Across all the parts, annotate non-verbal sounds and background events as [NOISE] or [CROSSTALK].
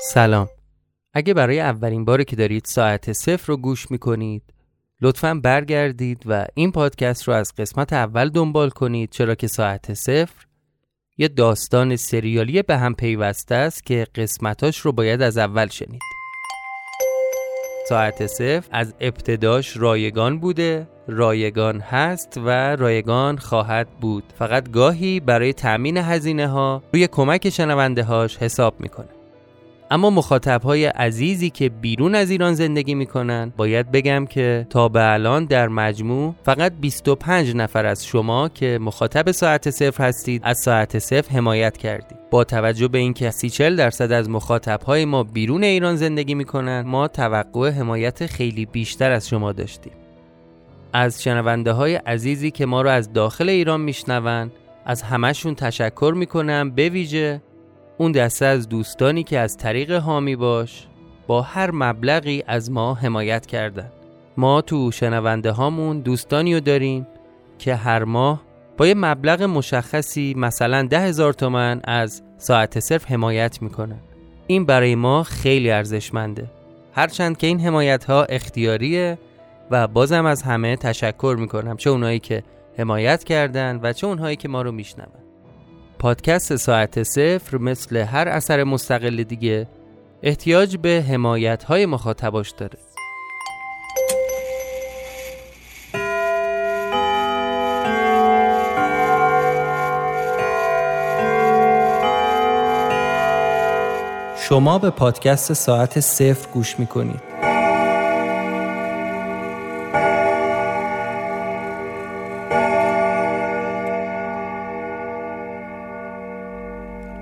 سلام. اگه برای اولین باری که دارید ساعت صفر رو گوش می‌کنید لطفا برگردید و این پادکست رو از قسمت اول دنبال کنید چرا که ساعت صفر یه داستان سریالی به هم پیوسته است که قسمتاش رو باید از اول شنید. ساعت صفر از ابتداش رایگان بوده رایگان هست و رایگان خواهد بود. فقط گاهی برای تأمین هزینه ها روی کمک شنونده هاش حساب می‌کنه. اما مخاطب های عزیزی که بیرون از ایران زندگی می‌کنن باید بگم که تا به الان در مجموع فقط 25 نفر از شما که مخاطب ساعت صفر هستید از ساعت صفر حمایت کردید. با توجه به اینکه 30 درصد از مخاطب های ما بیرون ایران زندگی می‌کنن ما توقع حمایت خیلی بیشتر از شما داشتیم. از شنونده های عزیزی که ما رو از داخل ایران میشنون از همهشون تشکر می‌کنم به ویژه اون دسته از دوستانی که از طریق حامی باش با هر مبلغی از ما حمایت کردن. ما تو شنونده هامون دوستانی رو داریم که هر ماه با یه مبلغ مشخصی مثلا ده هزار تومن از ساعت صرف حمایت می‌کنن. این برای ما خیلی ارزشمنده. هرچند که این حمایت ها اختیاریه و بازم از همه تشکر می‌کنم چه اونایی که حمایت کردن و چه اونهایی که ما رو میشنون. پادکست ساعت صفر مثل هر اثر مستقل دیگه احتیاج به حمایت های مخاطباش داره. شما به پادکست ساعت صفر گوش می‌کنید.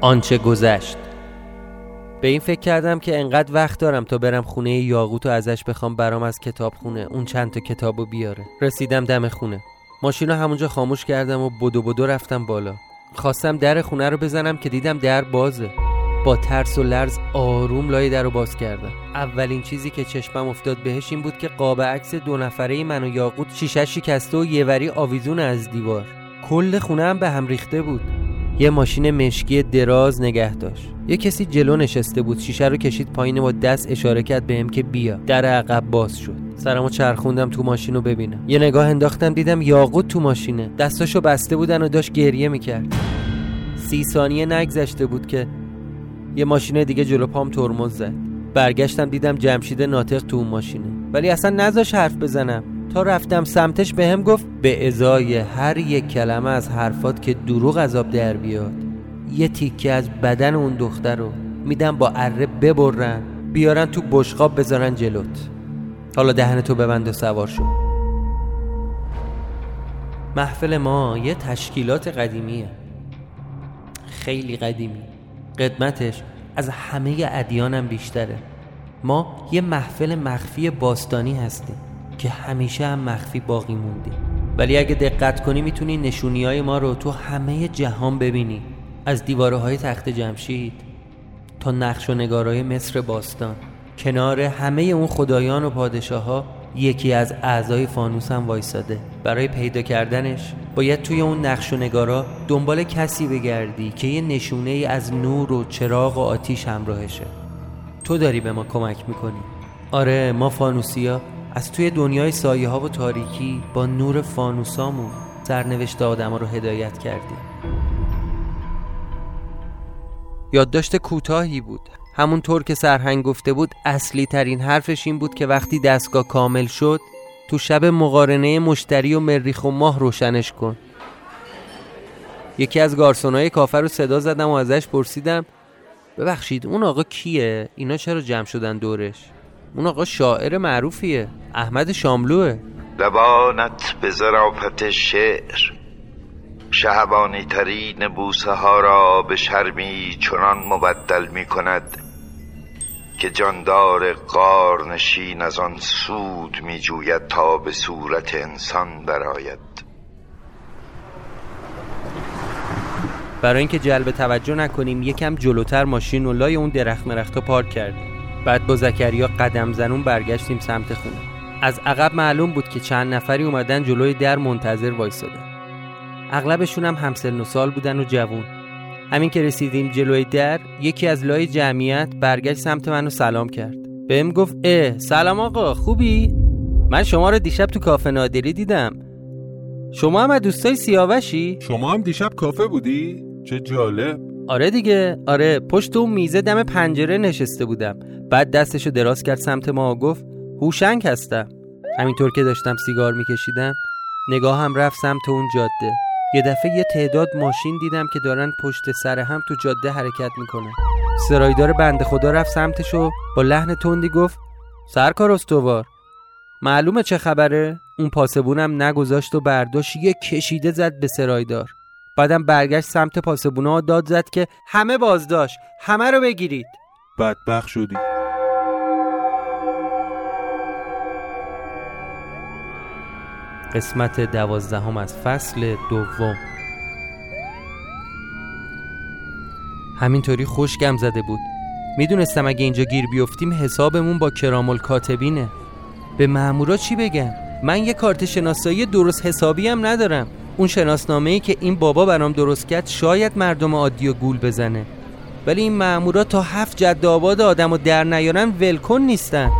آنچه گذشت. به این فکر کردم که انقدر وقت دارم تا برم خونه یاقوت و ازش بخوام برام از کتاب خونه اون چند تا کتابو بیاره. رسیدم دم خونه. ماشین همونجا خاموش کردم و بدو بدو رفتم بالا. خواستم در خونه رو بزنم که دیدم در بازه. با ترس و لرز آروم لای در رو باز کردم. اولین چیزی که چشمم افتاد بهش این بود که قاب عکس دو نفره من و یاقوت شیشه شکسته و یه وری آویزون از دیوار. کل خونه هم به هم ریخته بود. یه ماشین مشکی دراز نگه داشت. یه کسی جلو نشسته بود شیشه رو کشید پایین با دست اشاره کرد بهم که بیا. در عقب باز شد. سرمو چرخوندم تو ماشین رو ببینم. یه نگاه انداختم دیدم یاقوت تو ماشینه. دستاشو بسته بودن و داشت گریه می‌کرد. سی ثانیه نگذشته بود که یه ماشین دیگه جلو پام ترمز زد. برگشتم دیدم جمشید ناطق تو اون ماشینه. ولی اصلا نذاش حرف بزنم. تا رفتم سمتش به هم گفت به ازای هر یک کلمه از حرفات که دروغ عذاب در بیاد. یه تیکه از بدن اون دختر رو میدم با اره ببرن بیارن تو بشقاب بذارن جلوت. حالا دهن تو ببند و سوار شو. محفل ما یه تشکیلات قدیمیه. خیلی قدیمی. قدمتش از همه ادیانم بیشتره. ما یه محفل مخفی باستانی هستیم. که همیشه هم مخفی باقی موندیم ولی اگه دقت کنی می‌تونی نشونی های ما رو تو همه جهان ببینی. از دیواره های تخت جمشید تا نقش و نگارای مصر باستان. کنار همه اون خدایان و پادشاه ها یکی از اعضای فانوس هم وایساده. برای پیدا کردنش باید توی اون نقش و نگارا دنبال کسی بگردی که یه نشونه ای از نور و چراغ و آتیش همراهشه. تو داری به ما کمک می‌کنی. آره ما فانوسیا از توی دنیای سایه ها و تاریکی با نور فانوسامون سرنوشت آدم رو هدایت کردیم یادداشت کوتاهی بود همونطور که سرهنگ گفته بود اصلی ترین حرفش این بود که وقتی دستگاه کامل شد تو شب مقارنه مشتری و مریخ و ماه روشنش کن یکی از گارسونای کافر رو صدا زدم و ازش پرسیدم ببخشید اون آقا کیه؟ اینا چرا جمع شدن دورش؟ اون آقا شاعر معروفیه. احمد شاملوه. لبانت به ظرافت شعر. شهبانی ترین بوسه ها را به شرمی چنان مبدل می کند که جاندار قار نشین از آن سود می جوید تا به صورت انسان براید برای اینکه جلب توجه نکنیم یکم جلوتر ماشین و لای اون درخت مرختا پارک کردیم. بعد با زکریا قدم زنون برگشتیم سمت خونه. از عقب معلوم بود که چند نفری اومدن جلوی در منتظر وایسادن. اغلبشون هم همسن و سال بودن و جوون. همین که رسیدیم جلوی در یکی از لای جمعیت برگشت سمت منو سلام کرد. بهم گفت اه سلام آقا خوبی؟ من شما رو دیشب تو کافه نادری دیدم. شما هم از دوستای سیاوشی؟ شما هم دیشب کافه بودی؟ چه جالب. آره دیگه. آره پشت اون میزه دم پنجره نشسته بودم. بعد دستشو دراز کرد سمت ما و گفت هوشنگ هستم. همینطور که داشتم سیگار میکشیدم نگاه هم رفت سمت اون جاده. یه دفعه یه تعداد ماشین دیدم که دارن پشت سر هم تو جاده حرکت می‌کنن. سرایدار بنده خدا رفت سمتش و با لحن تندی گفت سرکار استوار. معلومه چه خبره؟ اون پاسبونم نگذاشت و برداشت یه کشیده زد به سرایدار. بعدم برگشت سمت پاسبونا و داد زد که همه بازداشت همه رو بگیرید. بدبخ شدی. قسمت دوازدهم از فصل دوم. همینطوری خوشگم زده بود. می‌دونستم اگه اینجا گیر بیفتیم حسابمون با کرامل کاتبینه. به مامورا چی بگم؟ من یه کارت شناسایی درست حسابی هم ندارم. اون شناسنامه ای که این بابا برام درست کرد شاید مردم عادی و گول بزنه. ولی این مامورا تا هفت جد آباد آدم و در نیارن ولکن نیستن.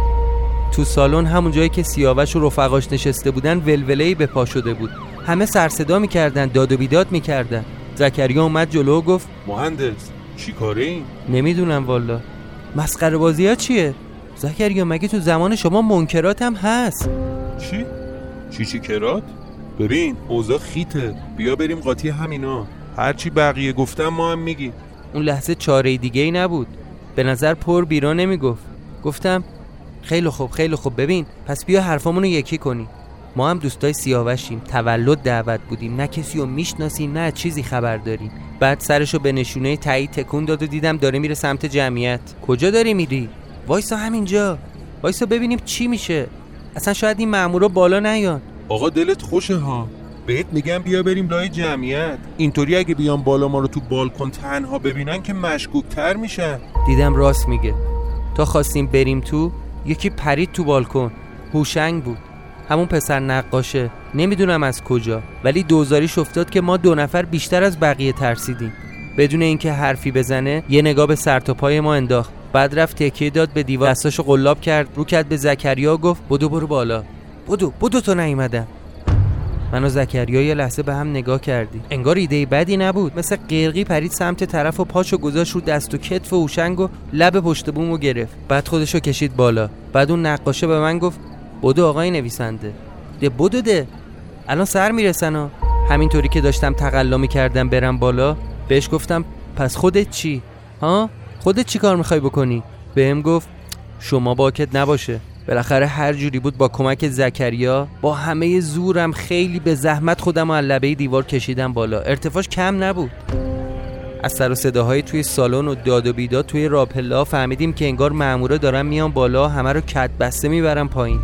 تو سالن همون جایی که سیاوش و رفقاش نشسته بودن ولوله‌ای به پا شده بود. همه سرصدا می‌کردن داد و بیداد می‌کردن. زکریا اومد جلو و گفت مهندس چی کاره این؟ نمی‌دونم والا. مسخره بازی ها چیه؟ زکریا مگه تو زمان شما منکرات هم هست؟ چی؟ چی چی کرات؟ ببین اوضاع خیته. بیا بریم قاطی همینا. هرچی بقیه گفتم ما هم میگی اون لحظه چاره دیگه ای نبود. به نظر پر بیرا نمی‌گفت. گفتم خیلی خوب خیلی خوب ببین پس بیا حرفامون رو یکی کنی. ما هم دوستای سیاوشیم تولد دعوت بودیم نه کسی رو می‌شناسیم نه چیزی خبر داریم. بعد سرشو به نشونه تایید تکون داد و دیدم داره میره سمت جمعیت. کجا داری میری؟ وایسا همینجا. وایسا ببینیم چی میشه. اصلا شاید این مامورا بالا نیان آقا دلت خوشه ها؟ بهت میگم بیا بریم لای جمعیت. اینطوری اگه بیان بالا ما رو تو بالکن تنها ببینن که مشکوکتر میشن. دیدم راست میگه. تا خواستیم بریم تو یکی پرید تو بالکن. هوشنگ بود. همون پسر نقاشه. نمی‌دونم از کجا. ولی دوزاریش افتاد که ما دو نفر بیشتر از بقیه ترسیدیم. بدون اینکه حرفی بزنه یه نگاه به سر تا پای ما انداخت. بعد رفت تکیه داد به دیوار. دستاشو قلاب کرد رو کرد به زکریا گفت بدو برو بالا. بدو بدو تو نیومدم. من و زکریا یه لحظه به هم نگاه کردی انگار ایده بدی نبود. مثل قرقی پرید سمت طرف و پاشو گذاشت رو دست و کتف و هوشنگ و لب پشت بومو گرفت. بعد خودشو کشید بالا. بعد اون نقاشه به من گفت بدو آقای نویسنده. ده بدو ده. الان سر می‌رسن ها همینطوری که داشتم تقلا می‌کردم برم بالا بهش گفتم پس خودت چی؟ ها؟ خودت چی کار می‌خوای بکنی؟ بهم گفت شما باکت نباشه. بالاخره هر جوری بود با کمک زکریا با همه زورم خیلی به زحمت خودم از لبه دیوار کشیدم بالا. ارتفاعش کم نبود. از سر و صداهای توی سالن و داد و بیداد توی راپلا فهمیدیم که انگار مامورا دارن میان بالا همه رو کت بسته می‌برن پایین.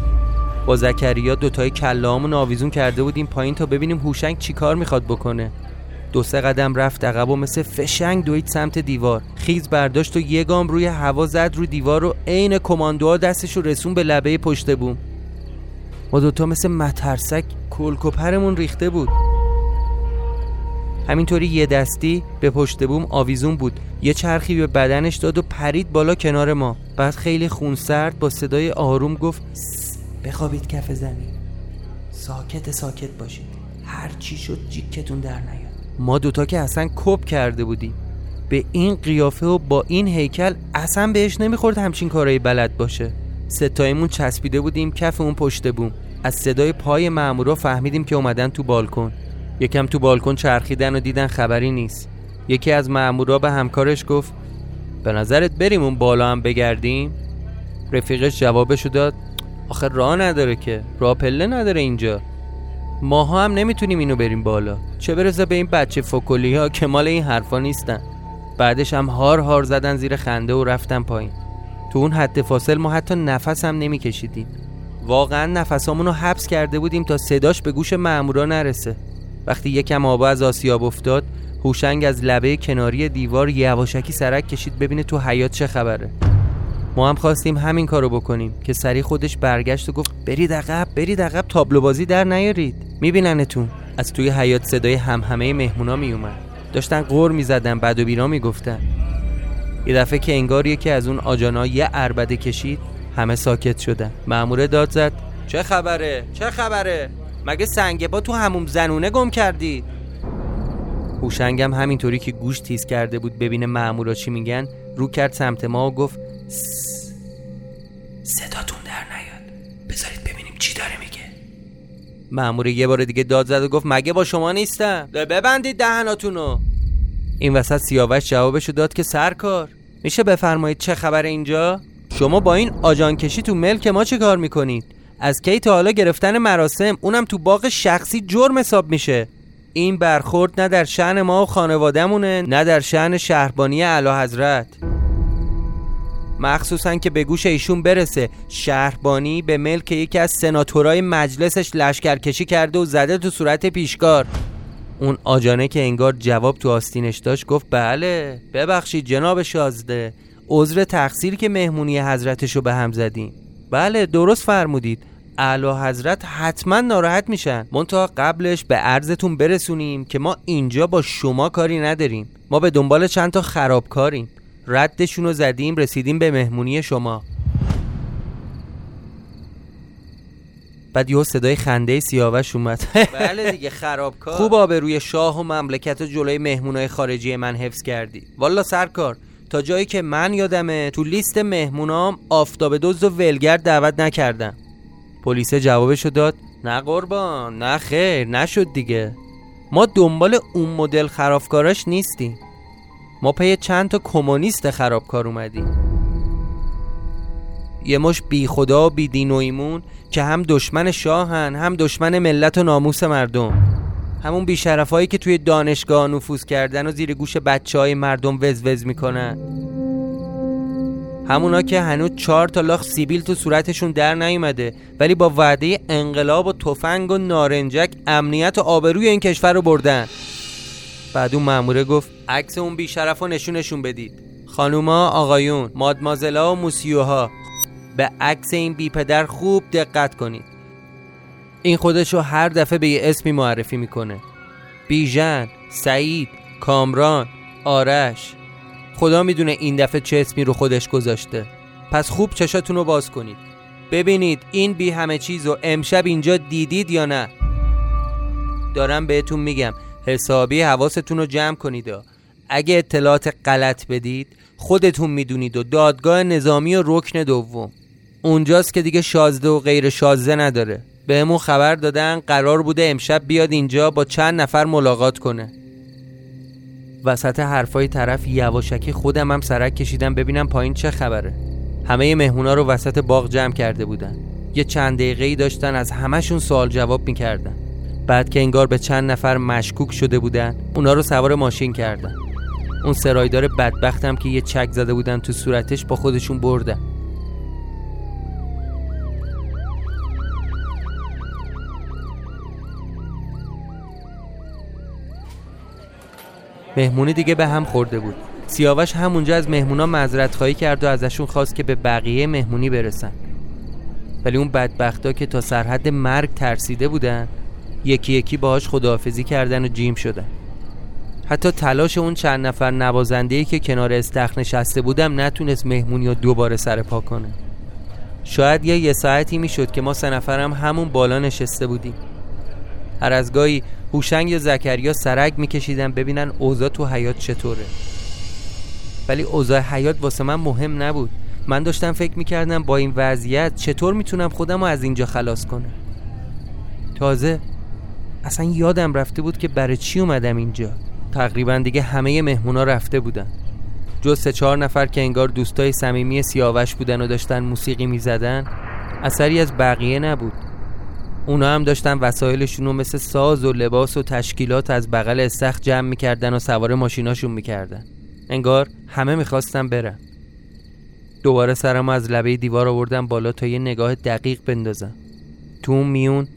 با زکریا دوتای کلامون آویزون کرده بودیم پایین تا ببینیم هوشنگ چیکار می‌خواد بکنه. دو سه قدم رفت عقب و مثل فشنگ دوید سمت دیوار. خیز برداشت و یه گام روی هوا زد رو دیوار و عین کماندوها دستش رو رسون به لبه پشت بوم. ما دوتا مثل مترسک کلکوپرمون ریخته بود. همینطوری یه دستی به پشت بوم آویزون بود. یه چرخی به بدنش داد و پرید بالا کنار ما. بعد خیلی خونسرد با صدای آروم گفت بخوابید کف زمین. ساکت ساکت باشید. هر چی شد جیکتون در نیاد ما دوتا که اصلا کپ کرده بودیم. به این قیافه و با این هیکل اصلا بهش نمی‌خورد همچین کارایی بلد باشه. ستایمون چسبیده بودیم کف اون پشت بوم. از صدای پای مامورا فهمیدیم که اومدن تو بالکن. یکم تو بالکن چرخیدن و دیدن خبری نیست. یکی از مامورا به همکارش گفت به نظرت بریم اون بالا هم بگردیم؟ رفیقش جوابشو داد آخه راه نداره که. راه پله نداره اینجا. ماها هم نمی‌تونیم اینو بریم بالا. چه برسه به این بچه فکلی ها که مال این حرفا نیستن. بعدش هم هار هار زدن زیر خنده و رفتن پایین. تو اون حد فاصل ما حتی نفس هم نمیکشیدیم. واقعا نفسامون رو حبس کرده بودیم تا صداش به گوش مامورا نرسه. وقتی یکم آبا از آسیاب افتاد هوشنگ از لبه کناری دیوار یواشکی سرک کشید ببینه تو حیات چه خبره. ما هم خواستیم همین کارو بکنیم که سری خودش برگشت و گفت برید عقب برید عقب تابلو بازی در نیارید. میبیننتون. از توی حیات صدای همهمه مهمونا میومد داشتن غور می‌زدن بد و بیرا می‌گفتن. یه دفعه که انگار یکی از اون آجانا یه عربده کشید همه ساکت شدن. ماموره داد زد چه خبره؟ چه خبره؟ مگه سنگ با تو هموم زنونه گم کردی؟ هوشنگم همینطوری که گوش تیز کرده بود ببینه مامورا چی میگن رو کرد سمت ما و گفت صداتون در نیاد. بذارید ببینیم چی داره میگه. مامور یه بار دیگه داد زد و گفت مگه با شما نیستم. ببندید دهناتونو. این وسط سیاوش جوابشو داد که سرکار میشه بفرمایید چه خبر اینجا؟ شما با این آجان کشی تو ملک ما چه کار می‌کنید؟ از کی تا حالا گرفتن مراسم اونم تو باغ شخصی جرم حساب میشه. این برخورد نه در شعن ما و خانوادهمونه نه در شعن شهربانی اعلی حضرت مخصوصا که به گوش ایشون برسه. شهربانی به ملک یکی از سناتورای مجلسش لشکرکشی کرده و زده تو صورت پیشکار. اون آجانه که انگار جواب تو آستینش داشت گفت بله ببخشید جناب شازده عذر تقصیر که مهمونی حضرتشو به هم زدیم بله درست فرمودید. اعلی حضرت حتما ناراحت میشن. منتها قبلش به عرضتون برسونیم که ما اینجا با شما کاری نداریم. ما به دنبال چند تا خرابکاریم. ردشون رو زدیم رسیدیم به مهمونی شما. بعد یه صدای خنده سیاوش اومد. [LAUGHS] بله دیگه خرابکار. خوب روی شاه و مملکت و جلوی مهمونای خارجی من حفظ کردی. والا سرکار تا جایی که من یادمه تو لیست مهمونام آفتاب دوز و ولگر دعوت نکردم. پلیس جوابشو داد نه قربان نه خیر نشد دیگه. ما دنبال اون مدل خرافکاراش نیستیم. ما پی چند تا کمونیست خرابکار اومدیم. یه مش بی خدا بی دین و ایمون که هم دشمن شاهن هم دشمن ملت و ناموس مردم. همون بیشرفایی که توی دانشگاه نفوذ کردن و زیر گوش بچه های مردم وزوز می‌کنن. همونا که هنوز چهار تا لاخ سیبیل تو صورتشون در نیومده ولی با وعده انقلاب و تفنگ و نارنجک امنیت و آبروی این کشور رو بردن. بعد اون ماموره گفت عکس اون بیشرف رو نشونشون بدید. خانوما آقایون مادمازلا و موسیوها به عکس این بی پدر خوب دقت کنید. این خودشو هر دفعه به یه اسمی معرفی می‌کنه. بیژن سعید کامران آرش. خدا می‌دونه این دفعه چه اسمی رو خودش گذاشته. پس خوب چشاتون رو باز کنید. ببینید این بی همه چیز رو امشب اینجا دیدید یا نه. دارم بهتون میگم. حسابی حواستون رو جمع کنید. اگه اطلاعات غلط بدید خودتون می‌دونید و دادگاه نظامی و رکن دوم. اونجاست که دیگه شازده و غیر شازده نداره. بهمون خبر دادن قرار بوده امشب بیاد اینجا با چند نفر ملاقات کنه. وسط حرفای طرف یواشکی خودم هم سرک کشیدم ببینم پایین چه خبره. همه مهمونا رو وسط باغ جمع کرده بودن. یه چند دقیقه داشتن از همهشون سوال جواب می‌کردن. بعد که انگار به چند نفر مشکوک شده بودن اونا رو سوار ماشین کردن. اون سرایدار بدبختم که یه چک زده بودن تو صورتش با خودشون بردن. مهمونی دیگه به هم خورده بود. سیاوش همونجا از مهمونا مذرت خواهی کرد و ازشون خواست که به بقیه مهمونی برسن. ولی اون بدبختا که تا سرحد مرگ ترسیده بودن یکی یکی باهاش خداحافظی کردن و جیم شدن. حتی تلاش اون چند نفر نوازنده که کنار استخ نشسته بودم نتونست مهمونی رو دوباره سر پا کنه. شاید یه یه ساعتی می‌شد که ما سه نفرم همون بالا نشسته بودیم. هر از گاهی هوشنگ یا زکریا سرک میکشیدن ببینن اوضاع تو حیات چطوره. ولی اوضاع حیات واسه من مهم نبود. من داشتم فکر می‌کردم با این وضعیت چطور می‌تونم خودم رو از اینجا خلاص کنم. تازه اصلا یادم رفته بود که برای چی اومدم اینجا. تقریبا دیگه همه مهمونا رفته بودن. جز سه چهار نفر که انگار دوستای صمیمی سیاوش بودن و داشتن موسیقی می‌زدن اثری از بقیه نبود. اونا هم داشتن وسایلشون رو مثل ساز و لباس و تشکیلات از بغل استخ جمع می‌کردن و سوار ماشیناشون می‌کردن. انگار همه می‌خواستن برن. دوباره سرم از لبه دیوار آوردم بالا تا یه نگاه دقیق بندازم. تو اون میون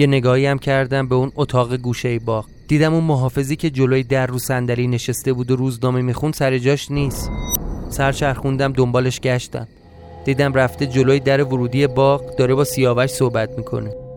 یه نگاهی هم کردم به اون اتاق گوشه باغ. دیدم اون محافظی که جلوی در رو صندلی نشسته بود و روزنامه میخون سر جاش نیست. سر چرخوندم دنبالش گشتم. دیدم رفته جلوی در ورودی باغ داره با سیاوش صحبت می‌کنه.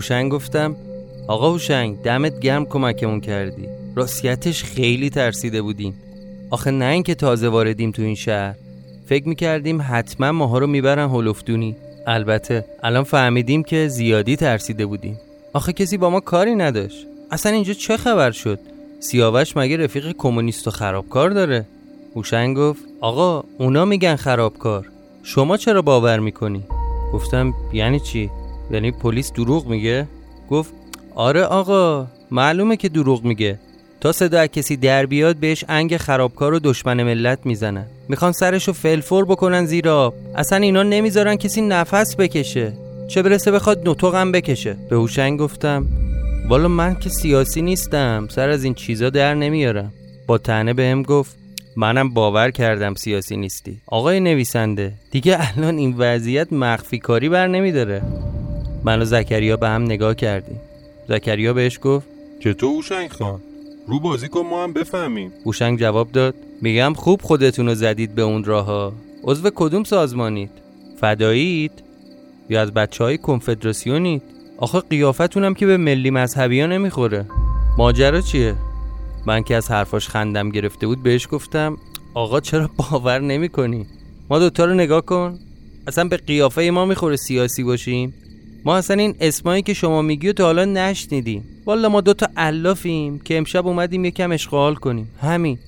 هوشنگ گفتم آقا هوشنگ دمت گرم کمکمون کردی. راستیتش خیلی ترسیده بودیم. آخه نه اینکه تازه واردیم تو این شهر فکر می‌کردیم حتما ماها رو می‌برن هلفدونی البته الان فهمیدیم که زیادی ترسیده بودیم. آخه کسی با ما کاری نداشت. اصلا اینجا چه خبر شد؟ سیاوش مگه رفیق کمونیست و خرابکار داره؟ هوشنگ گفت آقا اونا میگن خرابکار. شما چرا باور می‌کنی؟ گفتم یعنی چی؟ یعنی پلیس دروغ میگه؟ گفت آره آقا معلومه که دروغ میگه. تا صدا کسی در بیاد بهش انگ خرابکار و دشمن ملت می‌زنن. می‌خوان سرشو فلفور بکنن زیر آب. اصلا اینا نمی‌ذارن کسی نفس بکشه. چه برسه بخواد نطقم بکشه. به هوشنگ گفتم والا من که سیاسی نیستم. سر از این چیزا در نمیارم. با تنه بهم گفت منم باور کردم سیاسی نیستی. آقای نویسنده دیگه الان این وضعیت مخفی کاری بر نمیداره. من و زکریا به هم نگاه کردیم زکریا بهش گفت چطور اوشنگ خان؟ رو بازی کن ما هم بفهمیم. اوشنگ جواب داد میگم خوب خودتون رو زدید به اون راهها. عضو کدوم سازمانید؟ فدایید یا از بچه های کنفدراسیونید؟ آخه قیافتونم که به ملی مذهبی ها نمی‌خوره. ماجرا چیه؟ من که از حرفاش خندم گرفته بود بهش گفتم آقا چرا باور نمی کنی؟ ما دوتا رو نگاه کن. اصلا به قیافه ما می‌خوره سیاسی باشیم. ما اصلا این اسمایی که شما میگی تا حالا نشنیدیم. والا ما دوتا علافیم که امشب اومدیم یکم اشغال کنیم. همین.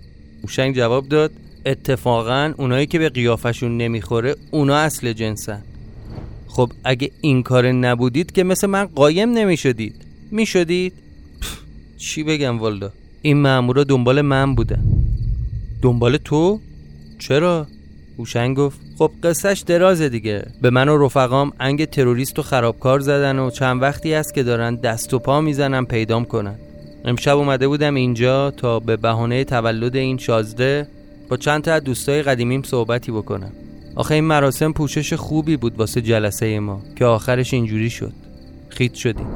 موشنگ جواب داد اتفاقا اونایی که به قیافشون نمی‌خوره اونا اصل جنسن. خب اگه این کار نبودید که مثل من قایم نمی‌شدید. می‌شدید؟ چی بگم والدا این مامورا دنبال من بودن. دنبال تو؟ چرا؟ هوشنگ گفت خب قصهش درازه دیگه. به من و رفقام انگ تروریست و خرابکار زدن و چند وقتی است که دارن دست و پا می‌زنن پیدام کنن. امشب اومده بودم اینجا تا به بهانه تولد این شازده با چند تا دوستای قدیمیم صحبتی بکنم. آخه این مراسم پوشش خوبی بود واسه جلسه ما که آخرش اینجوری شد. خیت شدیم.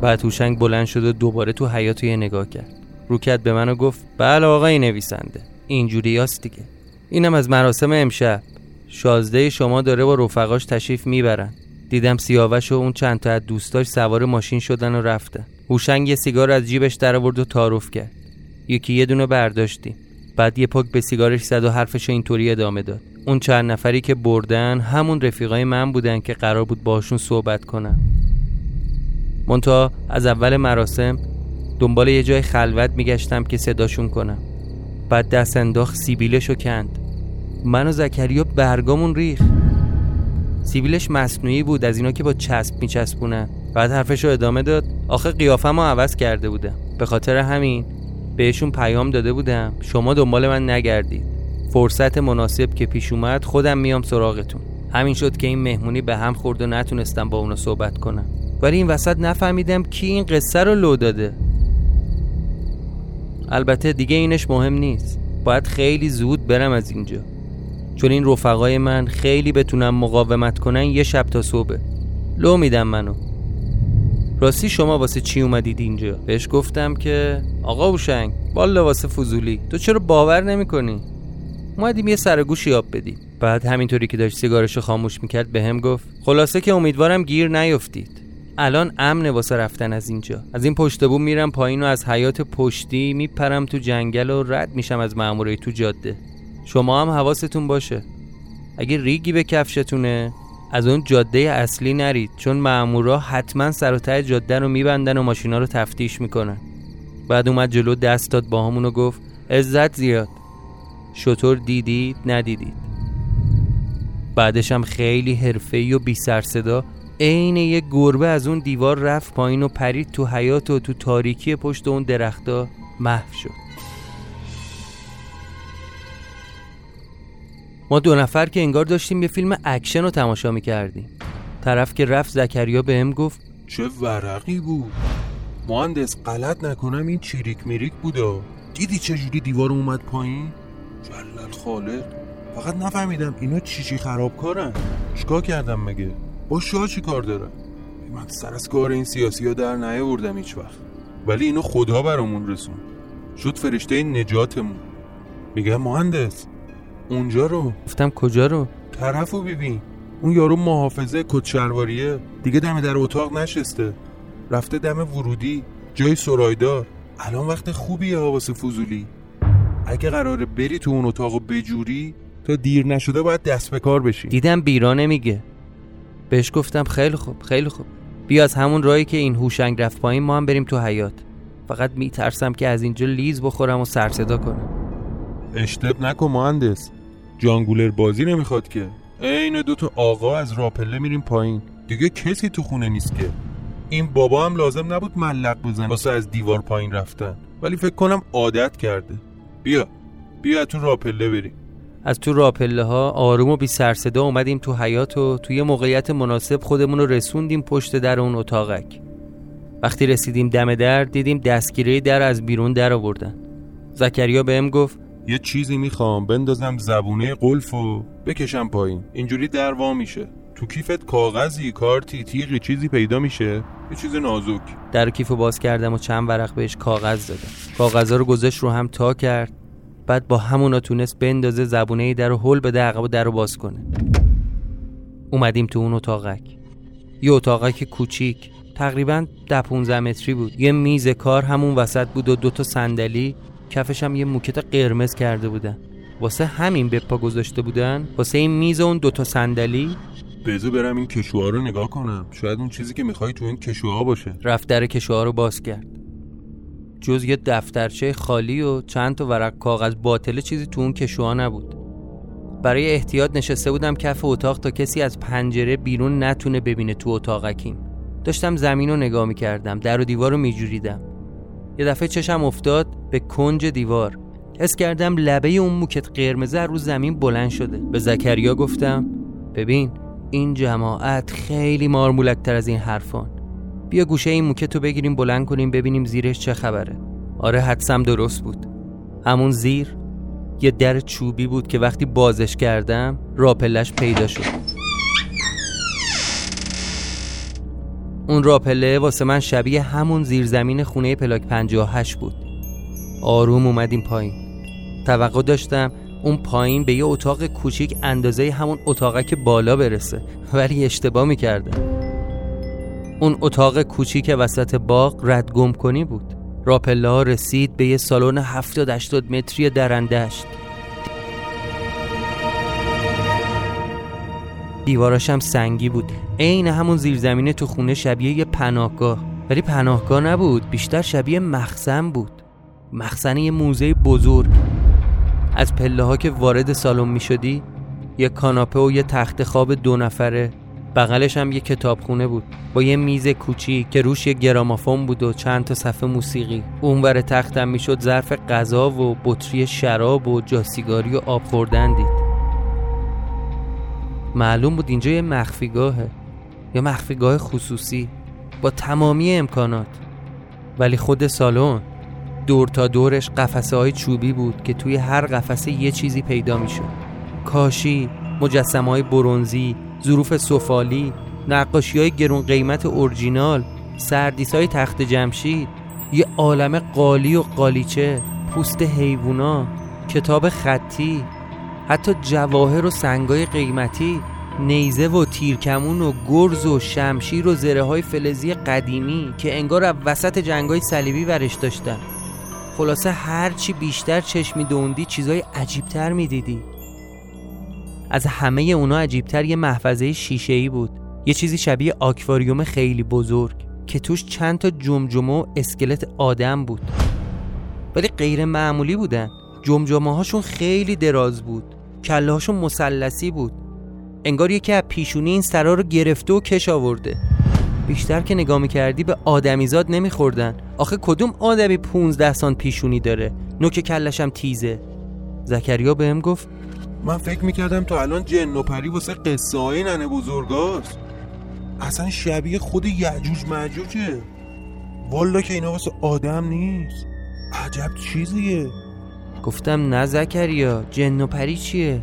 بعد هوشنگ بلند شد و دوباره تو حیات یه نگاه کرد. رو کرد به من و گفت بله آقای نویسنده. اینجوری هست دیگه. اینم از مراسم امشب. شازده شما داره با رفقاش تشریف می‌برن. دیدم سیاوش و اون چند تا از دوستاش سوار ماشین شدن و رفتن. هوشنگ یه سیگار از جیبش در آورد و تعارف کرد. یکی یه دونه برداشتیم. بعد یه پاک به سیگارش زد و حرفش اینطوری ادامه داد. اون چند نفری که بردن همون رفیقای من بودن که قرار بود باشون صحبت کنم. منتها از اول مراسم دنبال یه جای خلوت میگشتم که صداشون کنم. بعد دست انداخت سیبیلشو کند. من و زکریا برگامون ریخ سیبیلش مصنوعی بود از اینا که با چسب میچسبونن. بعد حرفشو ادامه داد. آخه قیافه ما عوض کرده بودم. به خاطر همین بهشون پیام داده بودم. شما دنبال من نگردید. فرصت مناسب که پیش اومد خودم میام سراغتون. همین شد که این مهمونی به هم خورد و نتونستم با اونا صحبت کنم. ولی این وسط نفهمیدم کی این قصه رو لو داده. البته دیگه اینش مهم نیست. باید خیلی زود برم از اینجا. چون این رفقای من خیلی بتونم مقاومت کنن یه شب تا صبح. لو میدم منو. راستی شما واسه چی اومدید اینجا؟ بهش گفتم که آقا اوشنگ والا واسه فضولی. تو چرا باور نمی‌کنی؟ اومدیم یه سرگوش یاب بدیم. بعد همینطوری که داشت سیگارشو خاموش می‌کرد به هم گفت خلاصه که امیدوارم گیر نیفتید. الان امنه واسه رفتن از اینجا. از این پشت بوم میرم پایین و از حیات پشتی میپرم تو جنگل و رد میشم از مامورای تو جاده. شما هم حواستون باشه. اگه ریگی به کفشتونه از اون جاده اصلی نرید چون مامورا حتما سر و ته جاده رو میبندن و ماشینا رو تفتیش می‌کنن. بعد اومد جلو دست داد با همونو گفت عزت زیاد. شطور دیدید ندیدید. بعدش هم خیلی حرفه‌ای و بی سر صدا عین یه گربه از اون دیوار رفت پایین و پرید تو حیات و تو تاریکی پشت اون درختا محو شد. ما دو نفر که انگار داشتیم یه فیلم اکشن رو تماشا می‌کردیم. طرف که رفت زکریا بهم گفت چه ورقی بود؟ مهندس غلط نکنم این چریک مریک بودا دیدی چجوری دیوار اومد پایین؟ جلال خالق. فقط نفهمیدم اینا چی چی خرابکارن. چیکار کردم مگه؟ با شاه چی کار دارن من سر از کار این سیاسی ها در نیاوردم هیچ وقت. ولی اینو خدا برامون رسوند. شد فرشته نجاتمون. میگه مهندس اونجا رو. گفتم کجا رو؟ طرفو ببین. اون یارو محافظه کتشلواریه دیگه دم در اتاق نشسته. رفته دم ورودی. جای سرایدار. الان وقت خوبیه واسه فضولی. اگه قراره بری تو اون اتاق و بجوری تا دیر نشده باید دست به کار بشی. دیدم بیرا نمیگه. بهش گفتم خیلی خوب خیلی خوب. بیا از همون راهی که این هوشنگ رفت پایین ما هم بریم تو حیات فقط میترسم که از اینجا لیز بخورم و سر صدا کنم. اشتب نکن مهندس. جانگولر بازی نمی‌خواد که. عین دو تا آقا از راپله میریم پایین. دیگه کسی تو خونه نیست که. این بابا هم لازم نبود ملق بزنه. واسه از دیوار پایین رفتن. ولی فکر کنم عادت کرده. بیا. بیا تو راپله بریم. از تو راپله ها آروم و بی سر صدا اومدیم تو حیات و توی موقعیت مناسب خودمون رو رسوندیم پشت در اون اتاقک. وقتی رسیدیم دم در دیدیم دستگیره در از بیرون در آوردن. زکریا بهم گفت یه چیزی می‌خوام بندازم زبونه قلف و بکشم پایین. اینجوری در وا میشه. تو کیفت کاغذی کارتی تیغی چیزی پیدا میشه. یه چیز نازک. در کیفو باز کردم و چند ورق بهش کاغذ دادم. کاغذها رو گذاشت رو هم تا کرد. بعد با همونا تونست بندازه زبونه در رو هل بده عقب در رو باز کنه. اومدیم تو اون اتاقک. یه اتاقک کوچیک تقریبا ده 15 متری بود. یه میز کار همون وسط بود و دوتا صندلی. کفش هم یه موکت قرمز کرده بودن. واسه همین به پا گذاشته بودن؟ واسه این میز و اون دوتا صندلی؟ بذار برم این کشوها رو نگاه کنم. شاید اون چیزی که می‌خوای تو این کشوها باشه. رفت در کشوها رو باز کرد. جز یه دفترچه خالی و چند تا ورق کاغذ باطل چیزی تو اون کشوها نبود. برای احتیاط نشسته بودم کف اتاق تا کسی از پنجره بیرون نتونه ببینه تو اتاقکیم داشتم زمین رو نگاه می‌کردم در و دیوار رو میجوریدم. یه دفعه چشم افتاد به کنج دیوار. حس کردم لبه اون موکت قرمزه رو زمین بلند شده. به زکریا گفتم ببین این جماعت خیلی مارمولکتر از این حرفان. بیا گوشه این موکت رو بگیریم بلند کنیم ببینیم زیرش چه خبره. آره حدسم درست بود. همون زیر یه در چوبی بود که وقتی بازش کردم راپلش پیدا شد. اون راپله واسه من شبیه همون زیرزمین خونه پلاک 58 بود. آروم اومدیم پایین. توقع داشتم اون پایین به یه اتاق کوچیک اندازه همون اتاقک بالا برسه ولی اشتباه می‌کردم. اون اتاق کوچیک وسط باغ رد گم کنی بود. راپله ها رسید به یه سالن 70 80 متری درندشت. دیواراش هم سنگی بود. عین همون زیرزمینه تو خونه شبیه یه پناهگاه. ولی پناهگاه نبود بیشتر شبیه مخزن بود. مخزن یه موزه بزرگ. از پله ها که وارد سالن می شدی یه کاناپه و یه تخت خواب دو نفره. بغلش هم یه کتابخونه بود. با یه میز کوچیک که روش یه گرامافون بود و چند تا صفحه موسیقی. اونور تختم می‌شد ظرف غذا و بطری شراب و جاسیگاری و آب خوردن دید. معلوم بود اینجا یه مخفیگاهه. یا مخفیگاه خصوصی. با تمامی امکانات. ولی خود سالن دور تا دورش قفسه های چوبی بود که توی هر قفسه یه چیزی پیدا می‌شد. کاشی مجسمه های برونزی ظروف سفالی نقاشی های گرون قیمت اورجینال سردیس های تخت جمشید یه عالم قالی و قالیچه پوست حیوونا کتاب خطی حتی جواهر و سنگای قیمتی نیزه و تیرکمون و گرز و شمشیر و زره های فلزی قدیمی که انگار وسط جنگای صلیبی ورش داشتن. خلاصه هرچی بیشتر چشمی دوندی چیزای عجیبتر می‌دیدی. از همه اونا عجیبتر یه محفظه ای بود. یه چیزی شبیه آکواریوم خیلی بزرگ که توش چند تا جمجمه و اسکلت آدم بود. ولی غیر معمولی بودن. جمجمه هاشون خیلی دراز بود. کله هاشون مسلسی بود. انگار یکی از پیشونی این سرا رو گرفته و کش آورده. بیشتر که نگاه می‌کردی به آدمیزاد نمیخوردن. آخه کدوم آدمی 15 سان پیشونی داره؟ نوک کلشم تیزه. زکریا بهم گفت من فکر می‌کردم تا الان جن و پری واسه قصه های ننه بزرگاست. اصلا شبیه خود یعجوج معجوجه والا که اینا واسه آدم نیست. عجب چیزیه. گفتم نه زکریا جن و پری چیه؟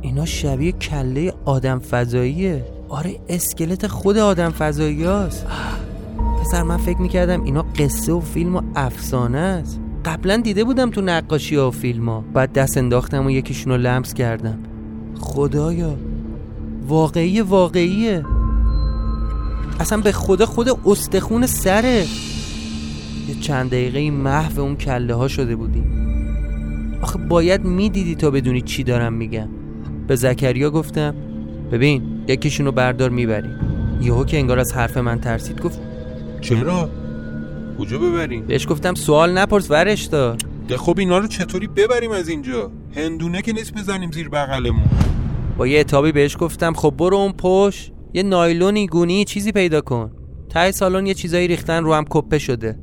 اینا شبیه کله آدم فضاییه. آره اسکلت خود آدم فضایی هست پسر من فکر می‌کردم اینا قصه و فیلم و افسانه است. قبلا دیده بودم تو نقاشی ها و فیلم ها بعد دست انداختم و یکیشون رو لمس کردم. خدایا واقعی واقعیه. اصلا به خدا خود استخون سره. یه چند دقیقه محو اون کله ها شده بودیم آخه باید می‌دیدی تا بدونی چی دارم میگم. به زکریا گفتم ببین یکیشونو بردار می‌بریم یهو که انگار از حرف من ترسید گفت چرا؟ کجا ببریم؟ بهش گفتم سوال نپرس ورش دار ده خب اینا رو چطوری ببریم از اینجا؟ هندونه که نیست بزنیم زیر بغلمون. با یه اتابی بهش گفتم خب برو اون پشت یه نایلونی گونی چیزی پیدا کن. ته سالن یه چیزایی ریختن رو هم کپه شده.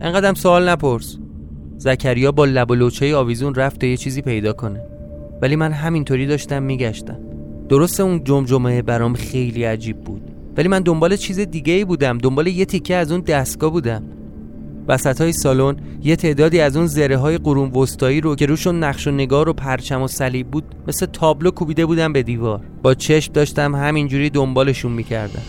انقدرم سوال نپرس. زکریا با لب و لوچه آویزون رفت تا یه چیزی پیدا کنه. ولی من همینطوری داشتم میگشتم. درسته اون جمجمه برام خیلی عجیب بود. ولی من دنبال چیز دیگه ای بودم. دنبال یه تیکه از اون دستگاه بودم. وسط های سالن یه تعدادی از اون زره های قرون وسطایی رو که روشون نقش و نگار و پرچم و صلیب بود مثل تابلو کوبیده بودم به دیوار. با چشم داشتم همینجوری دنبالشون می‌کردم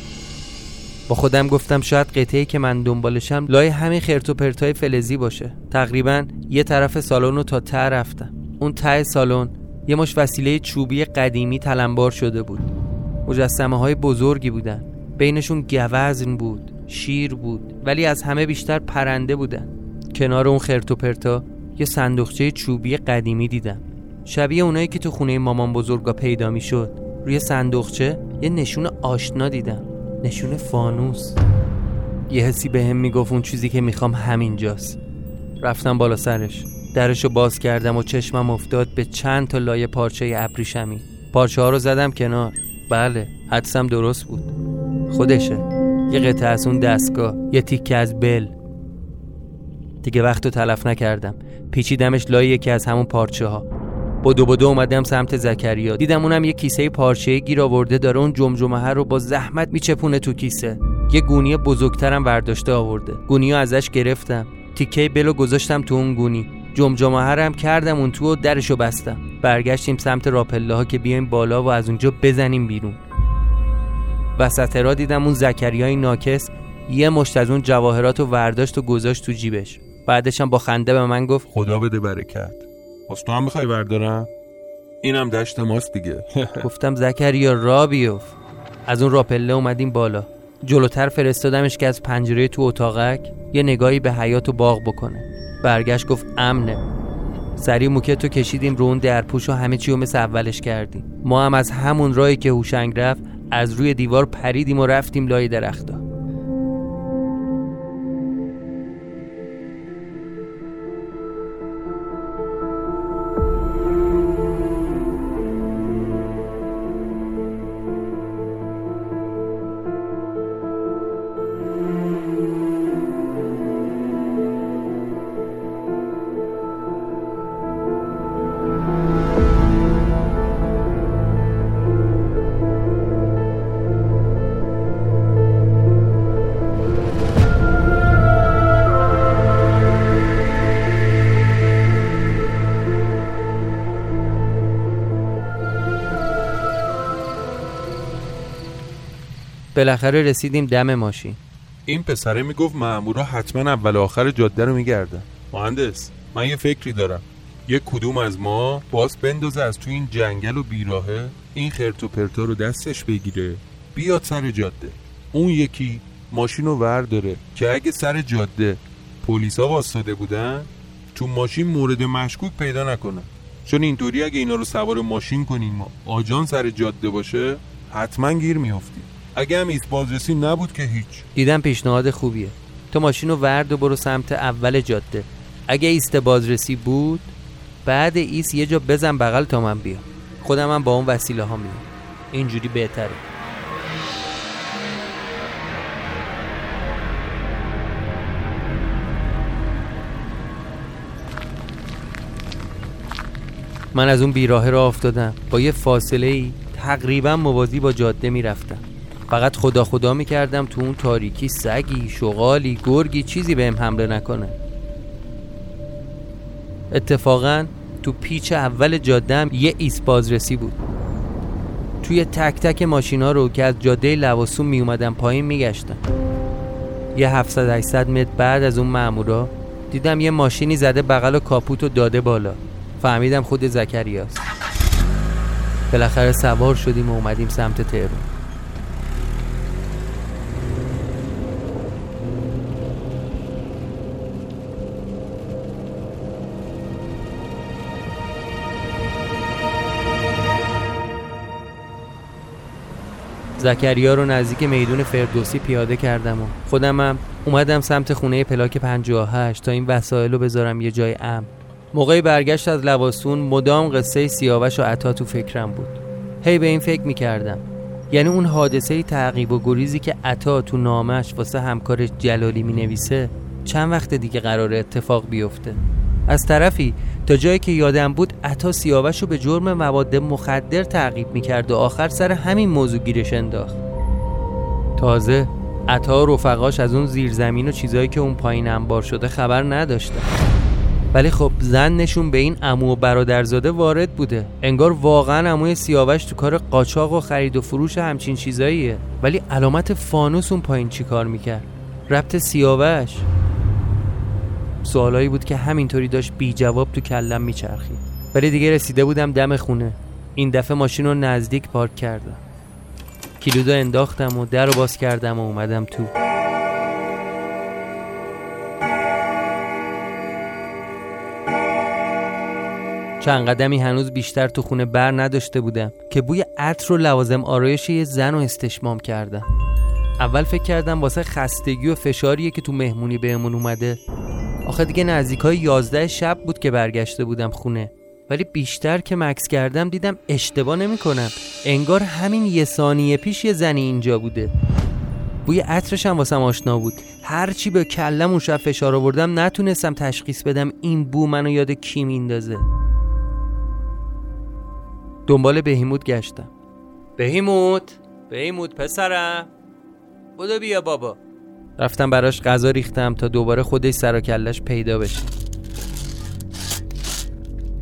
با خودم گفتم شاید قطعه که من دنبالشم لای همین خرت و پرتای فلزی باشه. تقریبا یه طرف سالن رو تا ته رفتم. اون ته سالن یه مش وسیله چوبی قدیمی تلمبار شده بود. مجسمه های بزرگی بودن. بینشون گوزن بود. شیر بود ولی از همه بیشتر پرنده بودن کنار اون خرت و پرتا یه صندوقچه چوبی قدیمی دیدم. شبیه اونایی که تو خونه مامان بزرگا پیدا می شد روی صندوقچه یه نشون آشنا دیدم. نشون فانوس. یه حسی به هم می‌گفت اون چیزی که می‌خوام همینجاست. رفتم بالا سرش. درشو باز کردم و چشمم افتاد به چند تا لایه پارچه ابریشمی. پارچه ها رو زدم کنار. بله حدسم درست بود. خودشه. یه قطعه از اون دستگاه یه تیکه از بل. دیگه وقت رو تلف نکردم. پیچیدمش لای یکی از همون پارچه ها بدو بدو اومدم سمت زکریا. دیدم اونم یه کیسه پارچه گیر آورده داره. اون جمجمه رو با زحمت میچپونه تو کیسه. یه گونی بزرگترم برداشته آورده. گونی ازش گرفتم. تیکه بلو گذاشتم تو اون گونی. جمجمه هم کردم اون تو و درشو بستم. برگشتیم سمت راپله ها که بیایم بالا و از اونجا بزنیم بیرون. وسط را دیدم اون زکریای ناکس یه مشت از اون جواهرات و ورداشت و گذاشت تو جیبش. بعدشم با خنده به من گفت خدا بده برکت. پس تو هم می‌خوای بردارم اینم دشت ماست دیگه. [LAUGHS] گفتم زکریا را بیوف از اون راپله اومدیم بالا. جلوتر فرستادمش که از پنجره تو اتاقک یه نگاهی به حیات و باغ بکنه. برگشت گفت امنه. سری موکت رو کشیدیم رو اون درپوش و همه چی رو مثل اولش کردیم. ما هم از همون راهی که هوشنگ رفت از روی دیوار پریدیم و رفتیم لای درختا بالاخره رسیدیم دم ماشین. این پسره می‌گفت مامورا حتما اول آخر جاده رو میگردن مهندس من یه فکری دارم. یه کدوم از ما باز بندازه از تو این جنگل و بیراهه این خرت و پرتا رو دستش بگیره بیاد سر جاده. اون یکی ماشین رو ور داره که اگه سر جاده پلیسا واسطه بودن تو ماشین مورد مشکوک پیدا نکنه. چون اینطوری اگه اینا رو سوار ماشین کنیم آجان سر جاده باشه حتما گیر میافتیم. اگه هم بازرسی نبود که هیچ. دیدم پیشنهاد خوبیه. تو ماشین رو ورد و برو سمت اول جاده. اگه ایست بازرسی بود بعد ایست یه جا بزن بغل تا من بیام. خودم هم با اون وسیله ها میام. اینجوری بهتره. من از اون بیراهه را افتادم. با یه فاصله ای تقریبا موازی با جاده می‌رفتم. فقط خدا خدا می‌کردم تو اون تاریکی سگی شغالی گرگی چیزی بهم حمله نکنه. اتفاقا تو پیچ اول جادم یه ایس بازرسی بود. توی تک تک ماشینا رو که از جاده لواسون می اومدن پایین میگشتم یه 700 800 متر بعد از اون مامورا دیدم یه ماشینی زده بغل و کاپوت و داده بالا. فهمیدم خود زکریاست. بالاخره سوار شدیم و اومدیم سمت تهرون زکریا رو نزدیک میدون فردوسی پیاده کردم و خودمم اومدم سمت خونه پلاک 58 تا این وسایل رو بذارم یه جای امن. موقع برگشت از لواسون مدام قصه سیاوش و عطا تو فکرم بود. هی به این فکر می‌کردم. یعنی اون حادثه تعقیب و گریزی که عطا تو نامش واسه همکارش جلالی می‌نویسه چند وقت دیگه قرار اتفاق بیفته. از طرفی تا جایی که یادم بود عطا سیاوش رو به جرم مواد مخدر تعقیب می‌کرد و آخر سر همین موضوع گیرش انداخت. تازه عطا و رفقاش از اون زیرزمین و چیزایی که اون پایین انبار شده خبر نداشتن. ولی خب زنشون به این امو و برادرزاده وارد بوده. انگار واقعا اموی سیاوش تو کار قاچاق و خرید و فروش همچین چیزاییه. ولی علامت فانوس اون پایین چی کار می‌کرد؟ ربط سیاوش؟ سوالایی بود که همینطوری داشت بی جواب تو کلم میچرخید. ولی دیگه رسیده بودم دم خونه. این دفعه ماشین رو نزدیک پارک کردم. کلیدو انداختم و در رو باز کردم و اومدم تو. چند قدمی هنوز بیشتر تو خونه بر نداشته بودم که بوی عطر و لوازم آرایش یه زن رو استشمام کردم. اول فکر کردم واسه خستگی و فشاریه که تو مهمونی بهمون اومده. آخه دیگه نزدیک های یازده شب بود که برگشته بودم خونه. ولی بیشتر که مکس کردم دیدم اشتباه نمی کنم انگار همین یه ثانیه پیش یه زنی اینجا بوده. بوی عطرش هم واسم آشنا بود. هرچی به کلم اون شب فشار آوردم نتونستم تشخیص بدم این بو منو یاد کی میندازه دنبال بهیموت گشتم. بهیموت؟ بهیموت پسرم؟ بودو بیا بابا. رفتم براش غذا ریختم تا دوباره خودش سر کلش پیدا بشه.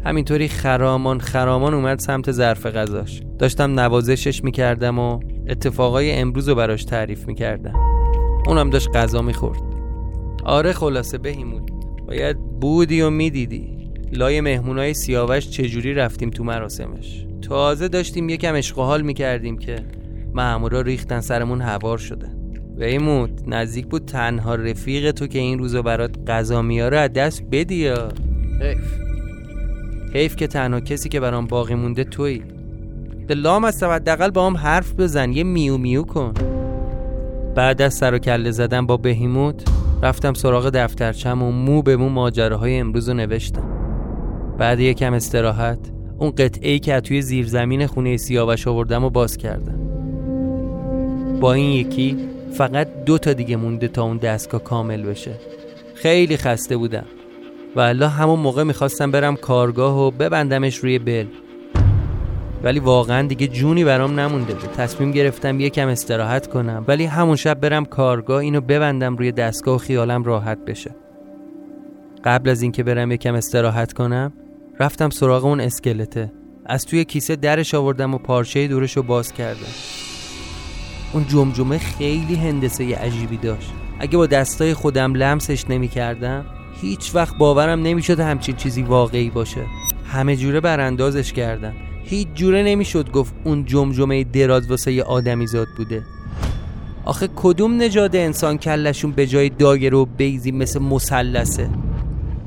همینطوری خرامان خرامان اومد سمت ظرف غذاش. داشتم نوازشش می‌کردم و اتفاقای امروز رو براش تعریف می‌کردم. اونم داشت غذا می‌خورد. آره خلاصه بهیمون. باید بودی و می‌دیدی. لای مهمونای سیاوش چجوری رفتیم تو مراسمش؟ تازه داشتیم یکم عشق حال می‌کردیم که مامورا ریختن سرمون هوار شده ویموت نزدیک بود تنها رفیق تو که این روزا برات غذا میاره از دست بدی یا؟ حیف. حیف که تنها کسی که برام باقی مونده تویی. دلام از حداقل با هم حرف بزن یه میو میو کن. بعد از سر و کله زدن با بهیموت رفتم سراغ دفترچم و مو به مو ماجراهای امروز رو نوشتم. بعد یکم استراحت اون قطعه ای که توی زیرزمین خونه سیاوش آوردم و باز کردم. با این یکی فقط دو تا دیگه مونده تا اون دستگاه کامل بشه. خیلی خسته بودم. و الله همون موقع می‌خواستم برم کارگاه و ببندمش روی بل. ولی واقعا دیگه جونی برام نمونده بود. تصمیم گرفتم یکم استراحت کنم. ولی همون شب برم کارگاه اینو ببندم روی دستگاه و خیالم راحت بشه. قبل از اینکه برم یکم استراحت کنم رفتم سراغ اون اسکلته. از توی کیسه درش آوردم و پارچه دورش رو باز کردم. اون جمجمه خیلی هندسه عجیبی داشت. اگه با دستای خودم لمسش نمی کردم هیچ وقت باورم نمی‌شد همچین چیزی واقعی باشه. همه جوره براندازش کردم هیچ جوره نمی‌شد گفت اون جمجمه دراز واسه یه آدمی زاد بوده. آخه کدوم نجاد انسان کلشون به جای داگر و بیزی مثل مسلسه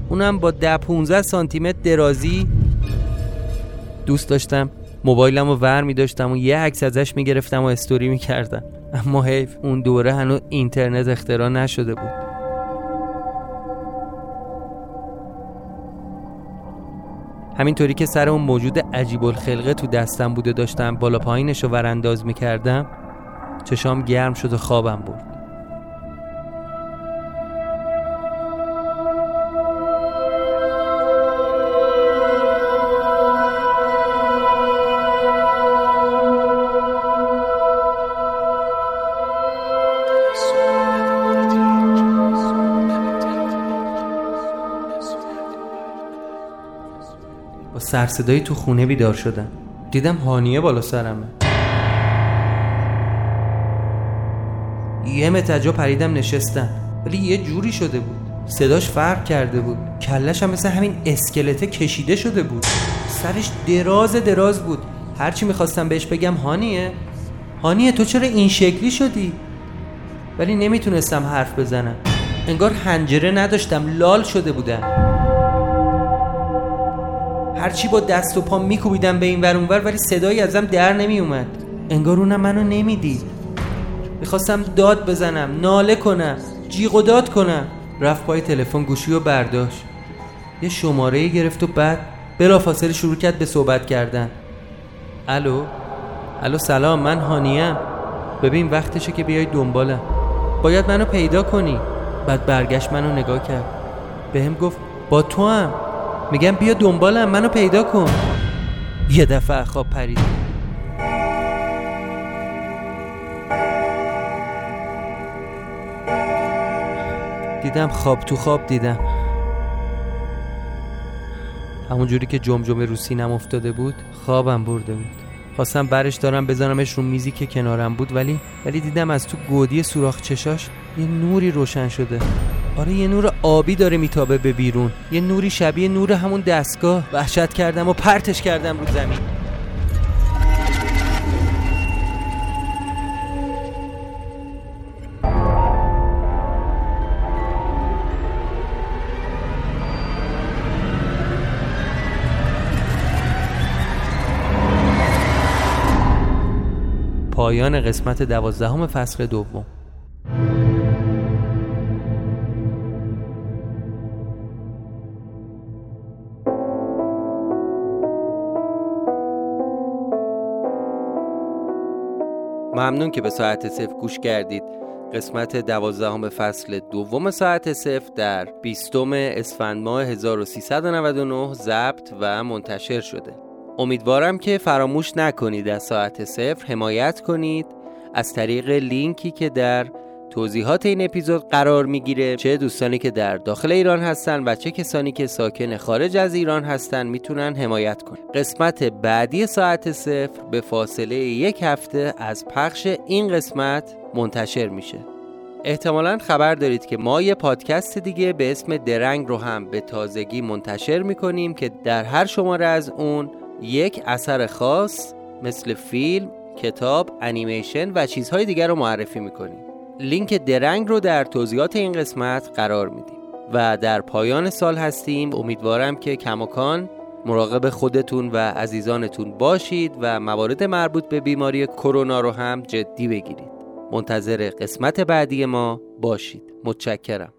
اونم با ده 15 سانتی متر درازی. دوست داشتم موبایلم رو ور می داشتم و یه عکس ازش می گرفتم و استوری می کردم اما حیف اون دوره هنوز اینترنت اختراع نشده بود. همینطوری که سر اون موجود عجیب الخلقه تو دستم بوده داشتم بالا پایینش رو ورانداز می کردم چشام گرم شد و خوابم برد. سرصدایی تو خونه بیدار شدم. دیدم هانیه بالا سرمه. یه متجا پریدم نشستم. ولی یه جوری شده بود. صداش فرق کرده بود. کلش هم مثل همین اسکلته کشیده شده بود. سرش دراز دراز بود. هرچی می‌خواستم بهش بگم هانیه. هانیه تو چرا این شکلی شدی؟ ولی نمی‌تونستم حرف بزنم. انگار هنجره نداشتم. لال شده بودم. هرچی با دست و پا میکوبیدم به این ور اونور ولی صدایی ازم در نمیومد. انگار اونم منو نمی‌دید. می‌خواستم داد بزنم ناله کنم جیغ و داد کنم. رفت پای تلفن گوشی و برداشت. یه شماره گرفت و بعد بلافاصله شروع کرد به صحبت کردن. الو؟ الو سلام من هانیم. ببین وقتشه که بیای دنبالم. باید منو پیدا کنی. بعد برگشت منو نگاه کرد. به هم گفت با تو هم میگم بیا دنبالم منو پیدا کن. یه دفعه خواب پرید. دیدم خواب تو خواب دیدم. همون جوری که جمجمه رو سینم افتاده بود خوابم برده بود. خواستم برش دارم بزنمش رو میزی که کنارم بود ولی ولی دیدم از تو گودی سوراخ چشاش یه نوری روشن شده. آره یه نور آبی داره میتابه به بیرون. یه نوری شبیه نور همون دستگاه. وحشت کردم و پرتش کردم رو زمین. پایان قسمت دوازدهم فصل دوم. ممنون که به ساعت صفر گوش کردید. قسمت دوازدهم فصل دوم ساعت صفر در بیستم اسفند ماه 1399 ضبط و منتشر شده. امیدوارم که فراموش نکنید از ساعت صفر حمایت کنید از طریق لینکی که در توضیحات این اپیزود قرار می‌گیره. چه دوستانی که در داخل ایران هستن و چه کسانی که ساکن خارج از ایران هستن می‌تونن حمایت کنن. قسمت بعدی ساعت صفر به فاصله یک هفته از پخش این قسمت منتشر میشه. احتمالا خبر دارید که ما یه پادکست دیگه به اسم درنگ رو هم به تازگی منتشر می‌کنیم که در هر شماره از اون یک اثر خاص مثل فیلم، کتاب، انیمیشن و چیزهای دیگر رو معرفی می‌کنیم. لینک درنگ رو در توضیحات این قسمت قرار میدیم. و در پایان سال هستیم. امیدوارم که کماکان مراقب خودتون و عزیزانتون باشید و موارد مربوط به بیماری کرونا رو هم جدی بگیرید. منتظر قسمت بعدی ما باشید. متشکرم.